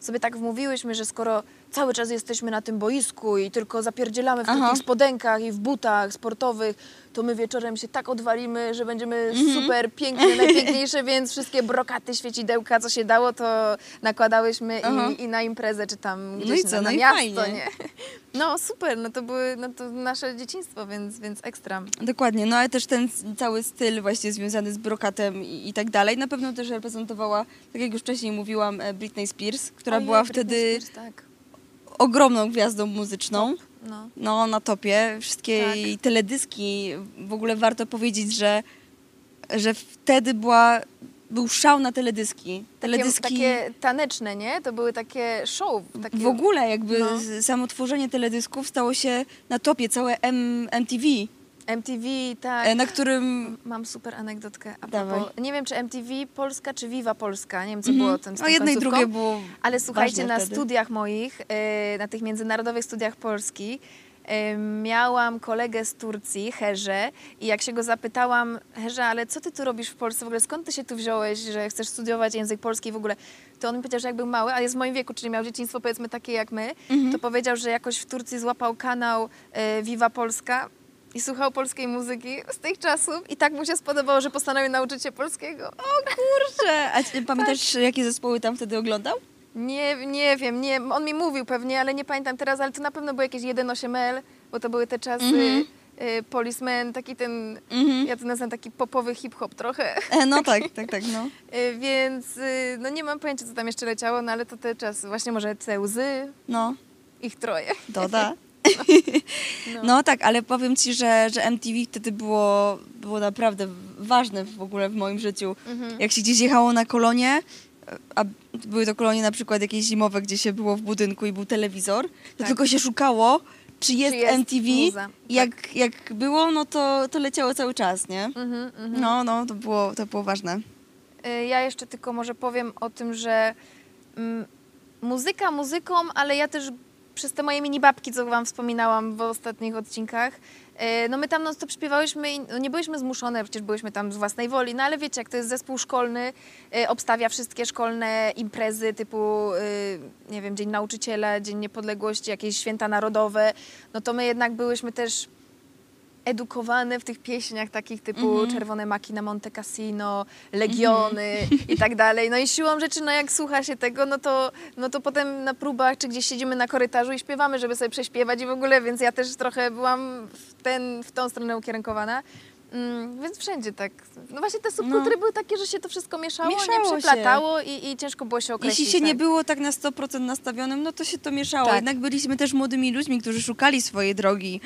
sobie tak wmówiłyśmy, że skoro cały czas jesteśmy na tym boisku i tylko zapierdzielamy w Aha. takich spodenkach i w butach sportowych, to my wieczorem się tak odwalimy, że będziemy Mhm. super piękne, najpiękniejsze, więc wszystkie brokaty, świecidełka, co się dało, to nakładałyśmy i, i na imprezę, czy tam No gdzieś i co, na, no na i miasto, fajnie. nie? No super, no to były no to nasze dzieciństwo, więc, więc ekstra. Dokładnie, no ale też ten cały styl właśnie związany z brokatem i, i tak dalej na pewno też reprezentowała, tak jak już wcześniej mówiłam, e, Britney Spears, która Ojej, była Britney wtedy Spears, tak. Ogromną gwiazdą muzyczną. No. No, na topie. Wszystkie Tak. jej teledyski. W ogóle warto powiedzieć, że, że wtedy była, był szał na teledyski. Takie, Teledyski takie taneczne, nie? To były takie show. Takie... w ogóle jakby No. samo tworzenie teledysków stało się na topie. Całe M, MTV, MTV, tak. e, na którym... Mam super anegdotkę. A propos, nie wiem, czy MTV Polska, czy Viva Polska. Nie wiem, co Mhm. było tym z No tą jedno i końcówką. drugie było Ale słuchajcie, na wtedy. studiach moich, e, na tych międzynarodowych studiach polskich, e, miałam kolegę z Turcji, Herze, i jak się go zapytałam, Herze, ale co ty tu robisz w Polsce? W ogóle skąd ty się tu wziąłeś, że chcesz studiować język polski i w ogóle? To on mi powiedział, że jak był mały, a jest w moim wieku, czyli miał dzieciństwo powiedzmy takie jak my, to powiedział, że jakoś w Turcji złapał kanał Viva Polska i słuchał polskiej muzyki z tych czasów i tak mu się spodobało, że postanowił nauczyć się polskiego. Kurczę, a ty pamiętasz, Tak. jakie zespoły tam wtedy oglądał? Nie, nie wiem, nie, on mi mówił pewnie, ale nie pamiętam teraz, ale to na pewno było jakieś 1.8L, bo to były te czasy Mhm. y, Policeman, taki ten, Mhm. ja to nazywam taki popowy hip-hop trochę, E, no tak, tak, tak, no. y, więc y, no nie mam pojęcia, co tam jeszcze leciało, no ale to te czasy, właśnie może te łzy, No, ich troje. Doda. No. No tak, ale powiem ci, że, że MTV wtedy było, było naprawdę ważne w ogóle w moim życiu. Mhm. Jak się gdzieś jechało na kolonie, a były to kolonie na przykład jakieś zimowe, gdzie się było w budynku i był telewizor, to Tak. tylko się szukało, czy jest, jest MTV. muza, Jak, jak było, no to, to leciało cały czas, nie? Mhm, mhm. No, no, to było, to było ważne. Y, Ja jeszcze tylko może powiem o tym, że mm, muzyka muzyką, ale ja też przez te moje mini babki, co wam wspominałam w ostatnich odcinkach, y, no my tam non stop śpiewałyśmy i no nie byliśmy zmuszone, przecież byliśmy tam z własnej woli, no ale wiecie, jak to jest zespół szkolny, y, obstawia wszystkie szkolne imprezy typu, y, nie wiem, Dzień Nauczyciela, Dzień Niepodległości, jakieś święta narodowe, no to my jednak byłyśmy też edukowane w tych pieśniach takich typu Mhm. Czerwone Maki na Monte Cassino, Legiony i tak dalej. No i siłą rzeczy, no jak słucha się tego, no to, no to potem na próbach czy gdzieś siedzimy na korytarzu i śpiewamy, żeby sobie prześpiewać i w ogóle, więc ja też trochę byłam w, ten, w tą stronę ukierunkowana. Mm, więc wszędzie tak. No właśnie te subkultury były takie, że się to wszystko mieszało, Mieszało nie się. przeplatało i, i ciężko było się określić. Jeśli się nie tak. było tak na 100% nastawionym, no to się to mieszało. Tak. Jednak byliśmy też młodymi ludźmi, którzy szukali swojej drogi,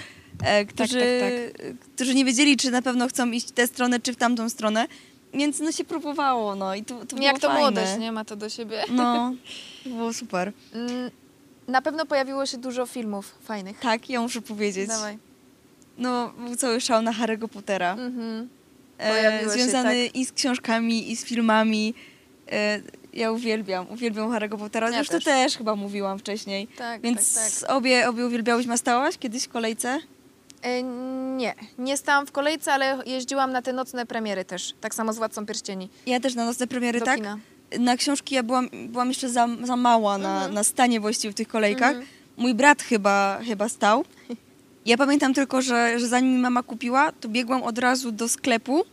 e, którzy, tak, którzy nie wiedzieli, czy na pewno chcą iść w tę stronę, czy w tamtą stronę. Więc no się próbowało, no i to, to Jak to fajne. młodość, nie ma to do siebie. No, było super. Mm, Na pewno pojawiło się dużo filmów fajnych. Tak, ja muszę powiedzieć. Dawaj. No, był cały szał na Harry'ego Pottera. Mhm. E, Pojawiło się, związany tak. i z książkami, i z filmami. E, ja uwielbiam, uwielbiam Harry'ego Pottera. Ja Już też. to też chyba mówiłam wcześniej. Tak, Więc tak, obie, obie uwielbiałyśmy. Stałaś kiedyś w kolejce? E, nie, nie stałam w kolejce, ale jeździłam na te nocne premiery też. Tak samo z Władcą Pierścieni. Ja też na nocne premiery, Do tak? kina. Na książki ja byłam, byłam jeszcze za, za mała na, Mhm. na stanie właściwie w tych kolejkach. Mhm. Mój brat chyba, chyba stał. Ja pamiętam tylko, że, że zanim mi mama kupiła, to biegłam od razu do sklepu,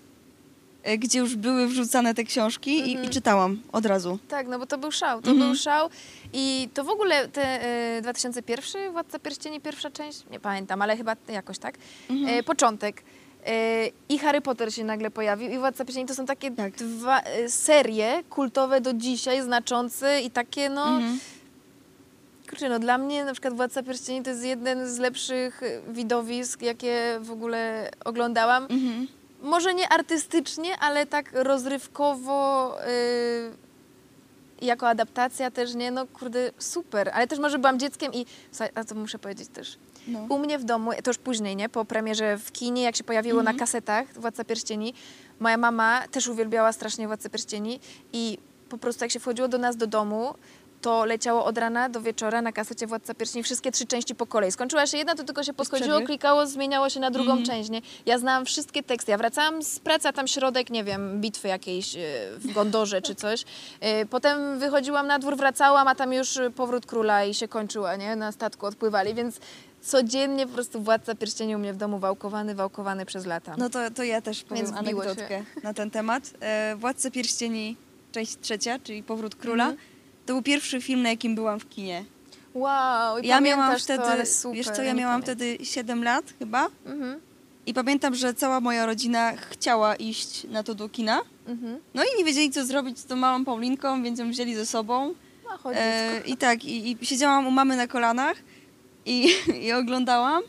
e, gdzie już były wrzucane te książki i, Mhm. i czytałam od razu. Tak, no bo to był szał, to Mhm. był szał i to w ogóle te e, 2001, Władca Pierścieni, pierwsza część, nie pamiętam, ale chyba jakoś tak, Mhm. e, początek. E, I Harry Potter się nagle pojawił i Władca Pierścieni to są takie Tak. dwa serie kultowe do dzisiaj, znaczące i takie no... Mhm. Kurczę, no dla mnie na przykład Władca Pierścieni to jest jeden z lepszych widowisk, jakie w ogóle oglądałam. Mhm. Może nie artystycznie, ale tak rozrywkowo, yy, jako adaptacja też, nie? No kurde, super. Ale też może byłam dzieckiem i, a to muszę powiedzieć też, No. u mnie w domu, to już później, nie? Po premierze w kinie, jak się pojawiło Mhm. na kasetach Władca Pierścieni, moja mama też uwielbiała strasznie Władcę Pierścieni i po prostu jak się wchodziło do nas do domu, to leciało od rana do wieczora na kasecie Władca Pierścieni wszystkie trzy części po kolei. Skończyła się jedna, to tylko się podchodziło, klikało, zmieniało się na drugą Mhm. część, nie? Ja znałam wszystkie teksty. Ja wracałam z pracy, a tam środek, nie wiem, bitwy jakiejś e, w Gondorze czy coś. E, Potem wychodziłam na dwór, wracałam, a tam już powrót króla i się kończyła, nie? Na statku odpływali, więc codziennie po prostu Władca Pierścieni u mnie w domu wałkowany, wałkowany przez lata. No to, to ja też powiem Więc się. anegdotkę na ten temat. E, Władca Pierścieni, część trzecia, czyli Powrót Króla. Mhm. To był pierwszy film, na jakim byłam w kinie. Wow, i Ja miałam wtedy, to, ale super. wiesz co, ja miałam pamiętam. wtedy 7 lat chyba. Mhm, I pamiętam, że cała moja rodzina chciała iść na to do kina. mhm. No i nie wiedzieli, co zrobić z tą małą Paulinką, więc ją wzięli ze sobą. No chodź E. I tak, i, i siedziałam u mamy na kolanach i, i oglądałam.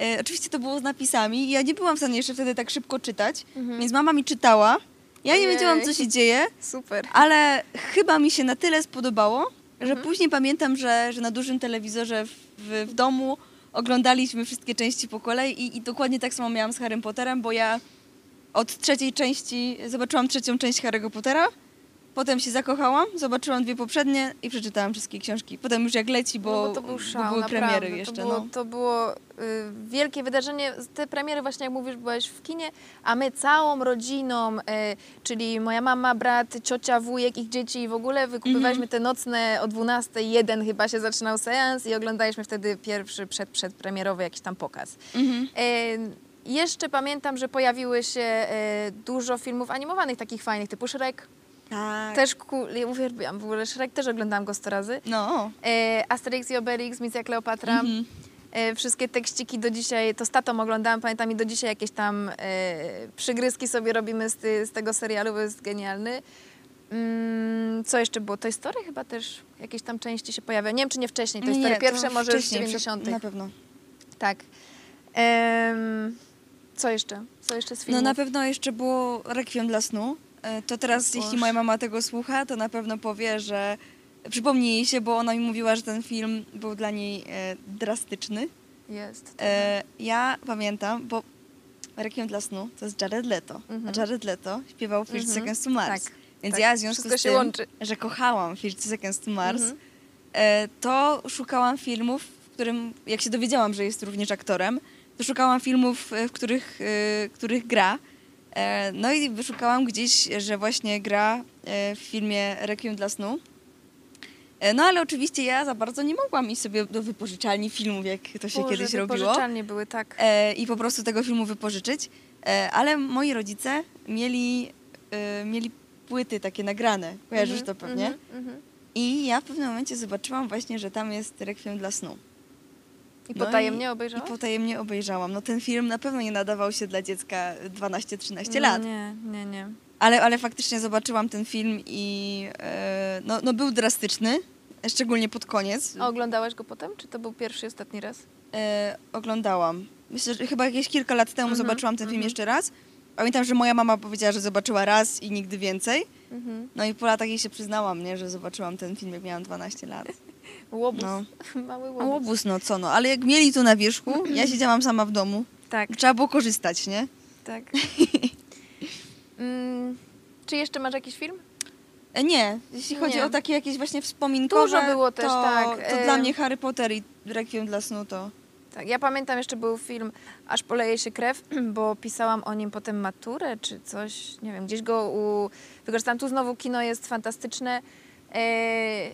E, oczywiście to było z napisami ja nie byłam w stanie jeszcze wtedy tak szybko czytać, Mhm. więc mama mi czytała. Ja nie Ojej. wiedziałam, co się dzieje, Super. ale chyba mi się na tyle spodobało, że Mhm. później pamiętam, że, że na dużym telewizorze w, w, w domu oglądaliśmy wszystkie części po kolei i, i dokładnie tak samo miałam z Harrym Potterem, bo ja od trzeciej części zobaczyłam trzecią część Harry'ego Pottera Potem się zakochałam, zobaczyłam dwie poprzednie i przeczytałam wszystkie książki. Potem już jak leci, bo, no bo to był szał, były naprawdę. premiery jeszcze. To było, no. to było y, wielkie wydarzenie. Te premiery właśnie, jak mówisz, byłeś w kinie, a my całą rodziną, y, czyli moja mama, brat, ciocia, wujek, ich dzieci i w ogóle wykupywaliśmy te nocne o 12, jeden chyba się zaczynał seans i oglądaliśmy wtedy pierwszy przed, przedpremierowy jakiś tam pokaz. Mhm. E, jeszcze pamiętam, że pojawiły się e, dużo filmów animowanych, takich fajnych, typu Shrek. Tak. Też ku, ja uwielbiam, w ogóle Shrek też oglądałam go 100 razy. No. E, Asterix i Obelix, Misja Kleopatra. Mhm. E, wszystkie tekściki do dzisiaj, to z tatą oglądałam, pamiętam i do dzisiaj jakieś tam e, przygryzki sobie robimy z, ty, z tego serialu, bo jest genialny. Mm, co jeszcze było? Toy Story chyba też jakieś tam części się pojawia. Nie wiem, czy nie wcześniej. Toy Story to pierwsze może z wcześniej, 90. Na pewno. Tak. Em, co jeszcze? Co jeszcze z No na pewno jeszcze było Rekwiem dla snu. E, To teraz, jeśli moja mama tego słucha, to na pewno powie, że przypomni jej się, bo ona mi mówiła, że ten film był dla niej e, drastyczny. Jest. E, ja pamiętam, bo Requiem dla snu to jest Jared Leto, Mhm. a Jared Leto śpiewał First Mhm. Seconds to Mars. Tak, Więc tak. ja w związku Wszystko z się tym, łączy. że kochałam First Seconds to Mars, Mhm. e, to szukałam filmów, w którym, jak się dowiedziałam, że jest również aktorem, to szukałam filmów, e, w których, e, których gra. E, No i wyszukałam gdzieś, że właśnie gra e, w filmie Requiem dla snu. E, No ale oczywiście ja za bardzo nie mogłam iść sobie do wypożyczalni filmów, jak to się Boże, kiedyś robiło wypożyczalnie były, tak. i po prostu tego filmu wypożyczyć. Ale moi rodzice mieli, mieli płyty takie nagrane, kojarzysz Mhm, to pewnie? mhm, mhm. I ja w pewnym momencie zobaczyłam właśnie, że tam jest Rekwiem dla snu. I No potajemnie i, obejrzałaś? I potajemnie obejrzałam. No ten film na pewno nie nadawał się dla dziecka 12-13 No lat. Nie, nie, nie. Ale, ale faktycznie zobaczyłam ten film i e, no, no był drastyczny, szczególnie pod koniec. A oglądałaś go potem, czy to był pierwszy i ostatni raz? E, oglądałam. Myślę, że chyba jakieś kilka lat temu Mhm, zobaczyłam ten film mhm. jeszcze raz. Pamiętam, że moja mama powiedziała, że zobaczyła raz i nigdy więcej. Mhm. No i po latach jej się przyznałam, nie, że zobaczyłam ten film, jak miałam 12 lat. Łobuz. No. Mały łobuz. łobuz, no co no, ale jak mieli tu na wierzchu, ja siedziałam sama w domu. Tak, Trzeba było korzystać, nie? tak. mm, czy jeszcze masz jakiś film? E, Nie, jeśli chodzi Nie. o takie jakieś właśnie wspominkowe, Dużo było też, to, tak. to E, dla mnie Harry Potter i Requiem dla snu to... Tak, ja pamiętam jeszcze był film Aż poleje się krew, bo pisałam o nim potem maturę czy coś, nie wiem, gdzieś go u... wykorzystałam. Tu znowu kino jest fantastyczne. E...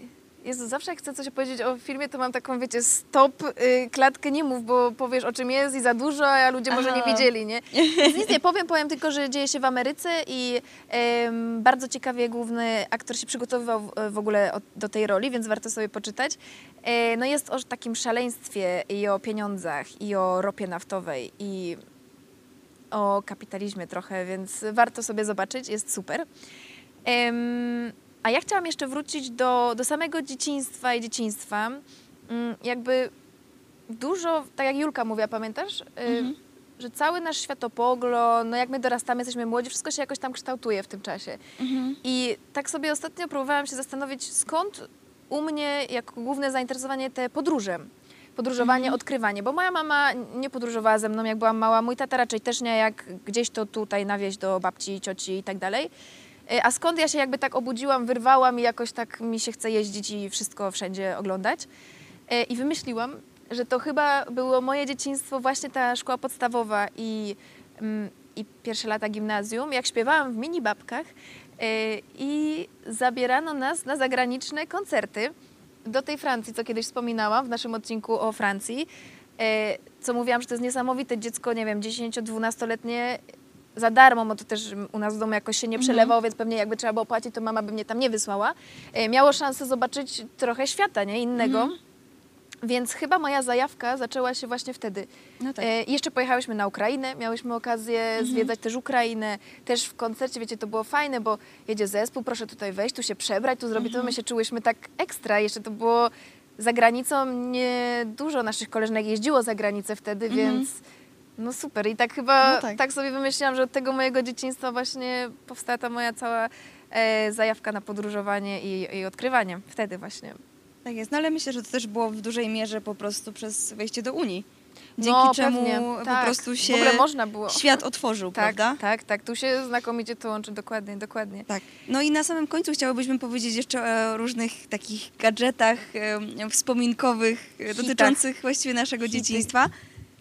Jezu, zawsze jak chcę coś powiedzieć o filmie, to mam taką, wiecie, stop, y, klatkę nie mów, bo powiesz o czym jest i za dużo, a ludzie może nie Aha. wiedzieli, nie? Więc nic nie powiem, powiem tylko, że dzieje się w Ameryce i em, bardzo ciekawie główny aktor się przygotowywał w, w ogóle do tej roli, więc warto sobie poczytać. E, no jest o takim szaleństwie i o pieniądzach i o ropie naftowej i o kapitalizmie trochę, więc warto sobie zobaczyć, jest super. Em, a ja chciałam jeszcze wrócić do, do samego dzieciństwa i dzieciństwa. Mm, Jakby dużo, tak jak Julka mówiła, pamiętasz? Y, Mhm. Że cały nasz światopogląd, no jak my dorastamy, jesteśmy młodzi, wszystko się jakoś tam kształtuje w tym czasie. I tak sobie ostatnio próbowałam się zastanowić, skąd u mnie jako główne zainteresowanie te podróże. Podróżowanie, odkrywanie, bo moja mama nie podróżowała ze mną, jak byłam mała, mój tata raczej też nie, jak gdzieś to tutaj na wieś do babci, cioci i tak dalej. E, A skąd ja się jakby tak obudziłam, wyrwałam i jakoś tak mi się chce jeździć i wszystko wszędzie oglądać. E, I wymyśliłam, że to chyba było moje dzieciństwo, właśnie ta szkoła podstawowa i, mm, i pierwsze lata gimnazjum, jak śpiewałam w mini babkach e, i zabierano nas na zagraniczne koncerty do tej Francji, co kiedyś wspominałam w naszym odcinku o Francji. Co mówiłam, że to jest niesamowite dziecko, nie wiem, 10-12-letnie za darmo, bo to też u nas w domu jakoś się nie przelewało, więc pewnie jakby trzeba było płacić, to mama by mnie tam nie wysłała. E, Miało szansę zobaczyć trochę świata, nie? Innego. Więc chyba moja zajawka zaczęła się właśnie wtedy. No tak. E, jeszcze pojechałyśmy na Ukrainę, miałyśmy okazję Mhm. zwiedzać też Ukrainę. Też w koncercie, wiecie, to było fajne, bo jedzie zespół, proszę tutaj wejść, tu się przebrać, tu zrobić to. Mhm. My się czułyśmy tak ekstra. Jeszcze to było za granicą, nie dużo naszych koleżanek jeździło za granicę wtedy, więc no super. I tak chyba. No tak. tak. sobie wymyśliłam, że od tego mojego dzieciństwa właśnie powstała ta moja cała e, zajawka na podróżowanie i, i odkrywanie. Wtedy właśnie. Tak jest, no ale myślę, że to też było w dużej mierze po prostu przez wejście do Unii. dzięki no, czemu pewnie. po tak. prostu się świat otworzył, tak, prawda? tak, tak. Tu się znakomicie to łączy, dokładnie, dokładnie. Tak. No i na samym końcu chciałobyśmy powiedzieć jeszcze o różnych takich gadżetach em, wspominkowych e, Hitach. dotyczących właściwie naszego Hity. dzieciństwa.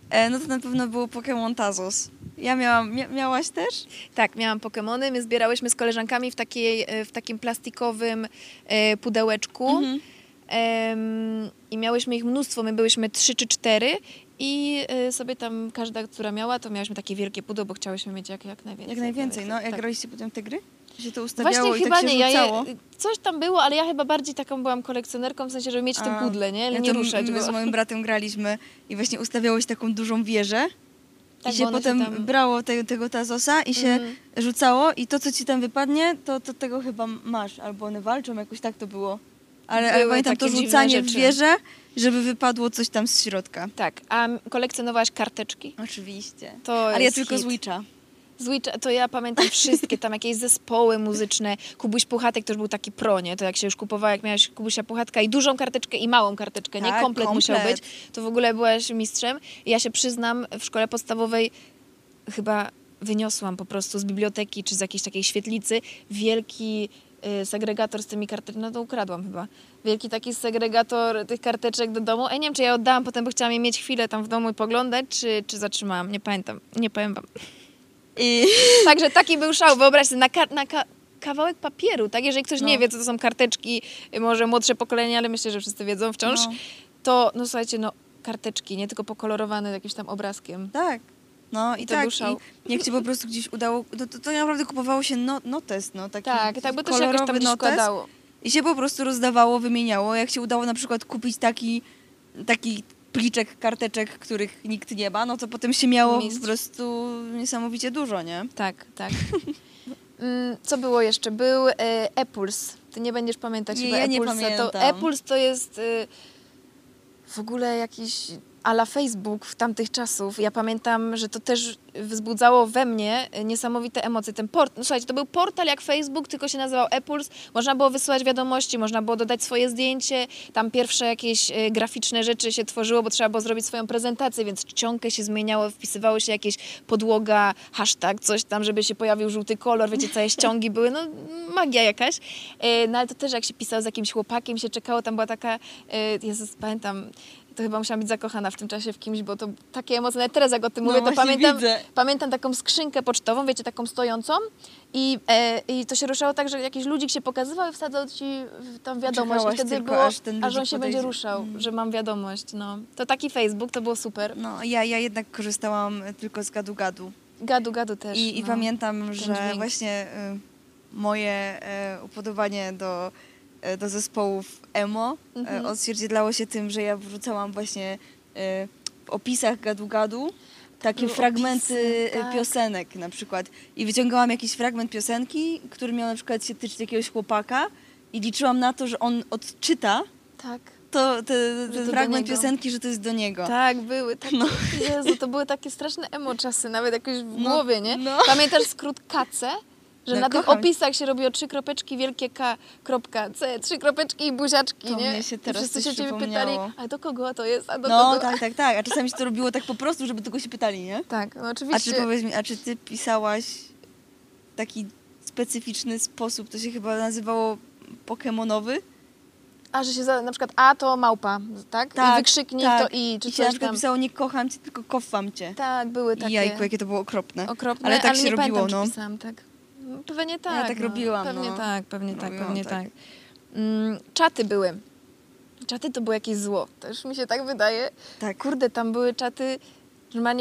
E, No to na pewno było Pokémon Tazos. Ja miałam, mia, miałaś też? Tak, miałam Pokemony. My zbierałyśmy z koleżankami w, takiej, e, w takim plastikowym e, pudełeczku. Mhm. Em, I miałyśmy ich mnóstwo, my byłyśmy trzy czy cztery i e, sobie tam każda, która miała, to miałyśmy takie wielkie pudełko, bo chciałyśmy mieć jak, jak najwięcej. Jak najwięcej. No, jak tak. graliście potem w te gry? Się to ustawiało Właśnie i chyba tak się nie, ja je, coś tam było, ale ja chyba bardziej taką byłam kolekcjonerką, w sensie, żeby mieć A, pudle, nie? Ale ja nie ruszać my go. z moim bratem graliśmy i właśnie ustawiało się taką dużą wieżę Tak, i się potem tam- brało te, tego Tazosa i się Mhm. rzucało i to, co ci tam wypadnie, to, to tego chyba masz. Albo one walczą, jakoś tak to było. Ale, ale pamiętam to rzucanie w wieżę, żeby wypadło coś tam z środka. Tak, a kolekcjonowałaś karteczki? Oczywiście. To Ale ja tylko hit. z Witcha. Z to ja pamiętam wszystkie, tam jakieś zespoły muzyczne. Kubuś Puchatek już był taki pro, nie? To jak się już kupowała, jak miałaś Kubusia Puchatka i dużą karteczkę i małą karteczkę, nie? Tak, Komplet, musiał komplet. być. To w ogóle byłaś mistrzem. I ja się przyznam, w szkole podstawowej chyba wyniosłam po prostu z biblioteki czy z jakiejś takiej świetlicy wielki y, segregator z tymi karteczkami, no to ukradłam chyba. Wielki taki segregator tych karteczek do domu. Ej, nie wiem, czy ja oddałam potem, bo chciałam je mieć chwilę tam w domu i poglądać, czy, czy zatrzymałam. Nie pamiętam, nie powiem wam. I Także taki był szał. Wyobraź sobie, na, ka- na ka- kawałek papieru, tak? Jeżeli ktoś No. nie wie, co to są karteczki, y, może młodsze pokolenie, ale myślę, że wszyscy wiedzą wciąż, No. to, no słuchajcie, no karteczki, nie tylko pokolorowane jakimś tam obrazkiem. tak. No i To tak, był szał. i jak po prostu gdzieś udało, to, to, to naprawdę kupowało się no, notes, no taki Tak, tak, bo to się jakoś tam notes. składało. I się po prostu rozdawało, wymieniało. Jak się udało na przykład kupić taki, taki pliczek karteczek, których nikt nie ma, no to potem się miało Mistrz. po prostu niesamowicie dużo, nie? Tak, tak. Mm, Co było jeszcze? Był e, Epuls. Ty nie będziesz pamiętać Nie, chyba ja nie Epulsa. To pamiętam. Epuls to jest y, w ogóle jakiś ala Facebook w tamtych czasów. Ja pamiętam, że to też wzbudzało we mnie niesamowite emocje. Ten port, no słuchajcie, to był portal jak Facebook, tylko się nazywał Epuls. Można było wysyłać wiadomości, można było dodać swoje zdjęcie. Tam pierwsze jakieś y, graficzne rzeczy się tworzyło, bo trzeba było zrobić swoją prezentację, więc czcionkę się zmieniało, wpisywało się jakieś podłoga, hashtag, coś tam, żeby się pojawił żółty kolor, wiecie, całe ściągi były, no magia jakaś. E, No ale to też jak się pisało z jakimś chłopakiem, się czekało, tam była taka, e, Jezus, pamiętam, to chyba musiałam być zakochana w tym czasie w kimś, bo to takie emocje, nawet teraz jak o tym No mówię, to pamiętam, widzę. pamiętam taką skrzynkę pocztową, wiecie, taką stojącą i, e, i to się ruszało tak, że jakiś ludzik się pokazywał i wsadzał ci tam wiadomość Czekałaś i wtedy tylko, było, aż ten aż on się będzie podejdzie. ruszał, Mm. że mam wiadomość, no. To taki Facebook, to było super. No, ja, ja jednak korzystałam tylko z gadu-gadu. Gadu, gadu też. I, I no. pamiętam, że dźwięk. właśnie y, moje y, upodobanie do, do zespołów emo Mhm. y, odzwierciedlało się tym, że ja wrzucałam właśnie y, w opisach gadu-gadu takie fragmenty tak. piosenek na przykład. I wyciągałam jakiś fragment piosenki, który miał na przykład się tyczyć jakiegoś chłopaka i liczyłam na to, że on odczyta Tak. to, te, ten to fragment piosenki, że to jest do niego. Tak, były takie, No. Jezu, to były takie straszne emo czasy, nawet jakoś w No, głowie, nie? no. Pamiętasz skrót KC? Że No, na tych opisach się robiło trzy kropeczki, wielkie K, kropka C, trzy kropeczki i buziaczki, To nie? mnie się I teraz wszyscy coś się ciebie pytali, a do kogo to jest, a do No, kogo? tak, tak, tak. A czasami się to robiło tak po prostu, żeby tylko się pytali, nie? Tak, no A oczywiście. czy powiedz mi, a czy ty pisałaś taki specyficzny sposób, to się chyba nazywało pokemonowy? A, że się za, na przykład A to małpa, tak? I wykrzyknik to I, czy I się na przykład tam. pisało nie kocham cię, tylko kocham cię. Tak, były takie I jajku, jakie to było okropne. okropne, Ale tak się nie robiło, pamiętam, no. pisałam tak. Pewnie tak. tak no. robiłam, Pewnie no. tak, pewnie tak, pewnie tak. tak. Mm, czaty były. Czaty to było jakieś zło, też mi się tak wydaje. Tak. Kurde, tam były czaty,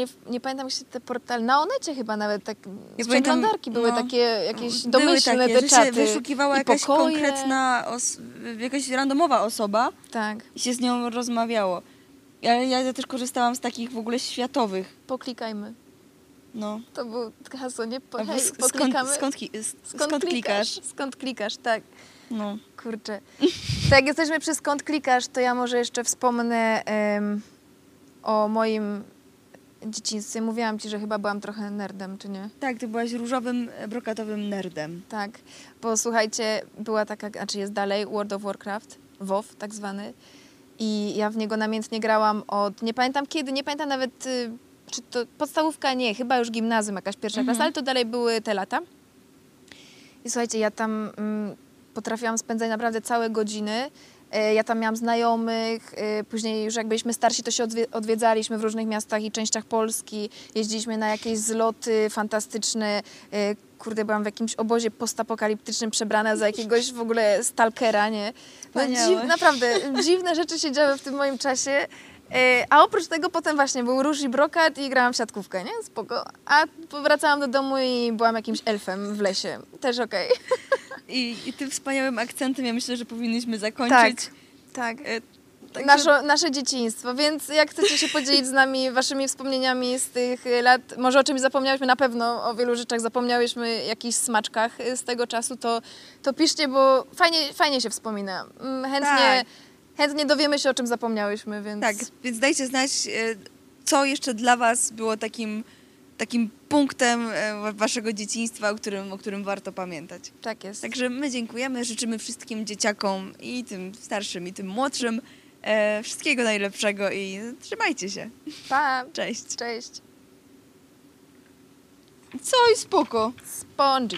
w- nie pamiętam jak się te portale, na Onecie chyba nawet tak, Ja przeglądarki były no, takie jakieś Były domyślne takie, te czaty. się wyszukiwała jakaś pokoje. konkretna, os- jakaś randomowa osoba Tak, i się z nią rozmawiało. Ale ja też korzystałam z takich w ogóle światowych. poklikajmy. No. To było hasło, nie? Po, hej, sk- skąd, skąd, Skąd, skąd klikasz? Skąd klikasz, tak. No. Kurczę. To jak jesteśmy przy skąd klikasz, to ja może jeszcze wspomnę em, o moim dzieciństwie. Mówiłam ci, że chyba byłam trochę nerdem, czy nie? Tak, ty byłaś różowym, brokatowym nerdem. Tak, bo słuchajcie, była taka, znaczy jest dalej World of Warcraft, WoW tak zwany. i ja w niego namiętnie grałam od, nie pamiętam kiedy, nie pamiętam nawet, y, czy to podstawówka, nie, chyba już gimnazjum, jakaś pierwsza Mhm. klasa, ale to dalej były te lata. I słuchajcie, ja tam mm, potrafiłam spędzać naprawdę całe godziny. E, Ja tam miałam znajomych, e, później już jak byliśmy starsi, to się odwie- odwiedzaliśmy w różnych miastach i częściach Polski. Jeździliśmy na jakieś zloty fantastyczne. E, Kurde, byłam w jakimś obozie postapokaliptycznym przebrana za jakiegoś w ogóle stalkera, nie? No, dziw, naprawdę, dziwne rzeczy się działy w tym moim czasie. E, A oprócz tego potem właśnie był róż i brokat i grałam w siatkówkę, nie? Spoko. A wracałam do domu i byłam jakimś elfem w lesie. Też okej. I, I tym wspaniałym akcentem ja myślę, że powinniśmy zakończyć. tak. E, także- Nasze, nasze dzieciństwo, więc jak chcecie się podzielić z nami waszymi wspomnieniami z tych lat, może o czymś zapomniałyśmy, na pewno o wielu rzeczach zapomniałyśmy, jakichś smaczkach z tego czasu, to, to piszcie, bo fajnie, fajnie się wspomina. Mm, Chętnie, Tak. Chętnie dowiemy się, o czym zapomniałyśmy, więc... Tak, więc dajcie znać, e, co jeszcze dla Was było takim, takim punktem e, wa- Waszego dzieciństwa, o którym, o którym warto pamiętać. Tak jest. Także my dziękujemy, życzymy wszystkim dzieciakom i tym starszym, i tym młodszym e, wszystkiego najlepszego i trzymajcie się. Pa! Cześć. Cześć. Co i spoko. Spongy.